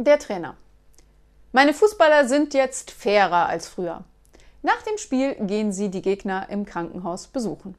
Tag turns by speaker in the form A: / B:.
A: Der Trainer. Meine Fußballer sind jetzt fairer als früher. Nach dem Spiel gehen sie die Gegner im Krankenhaus besuchen.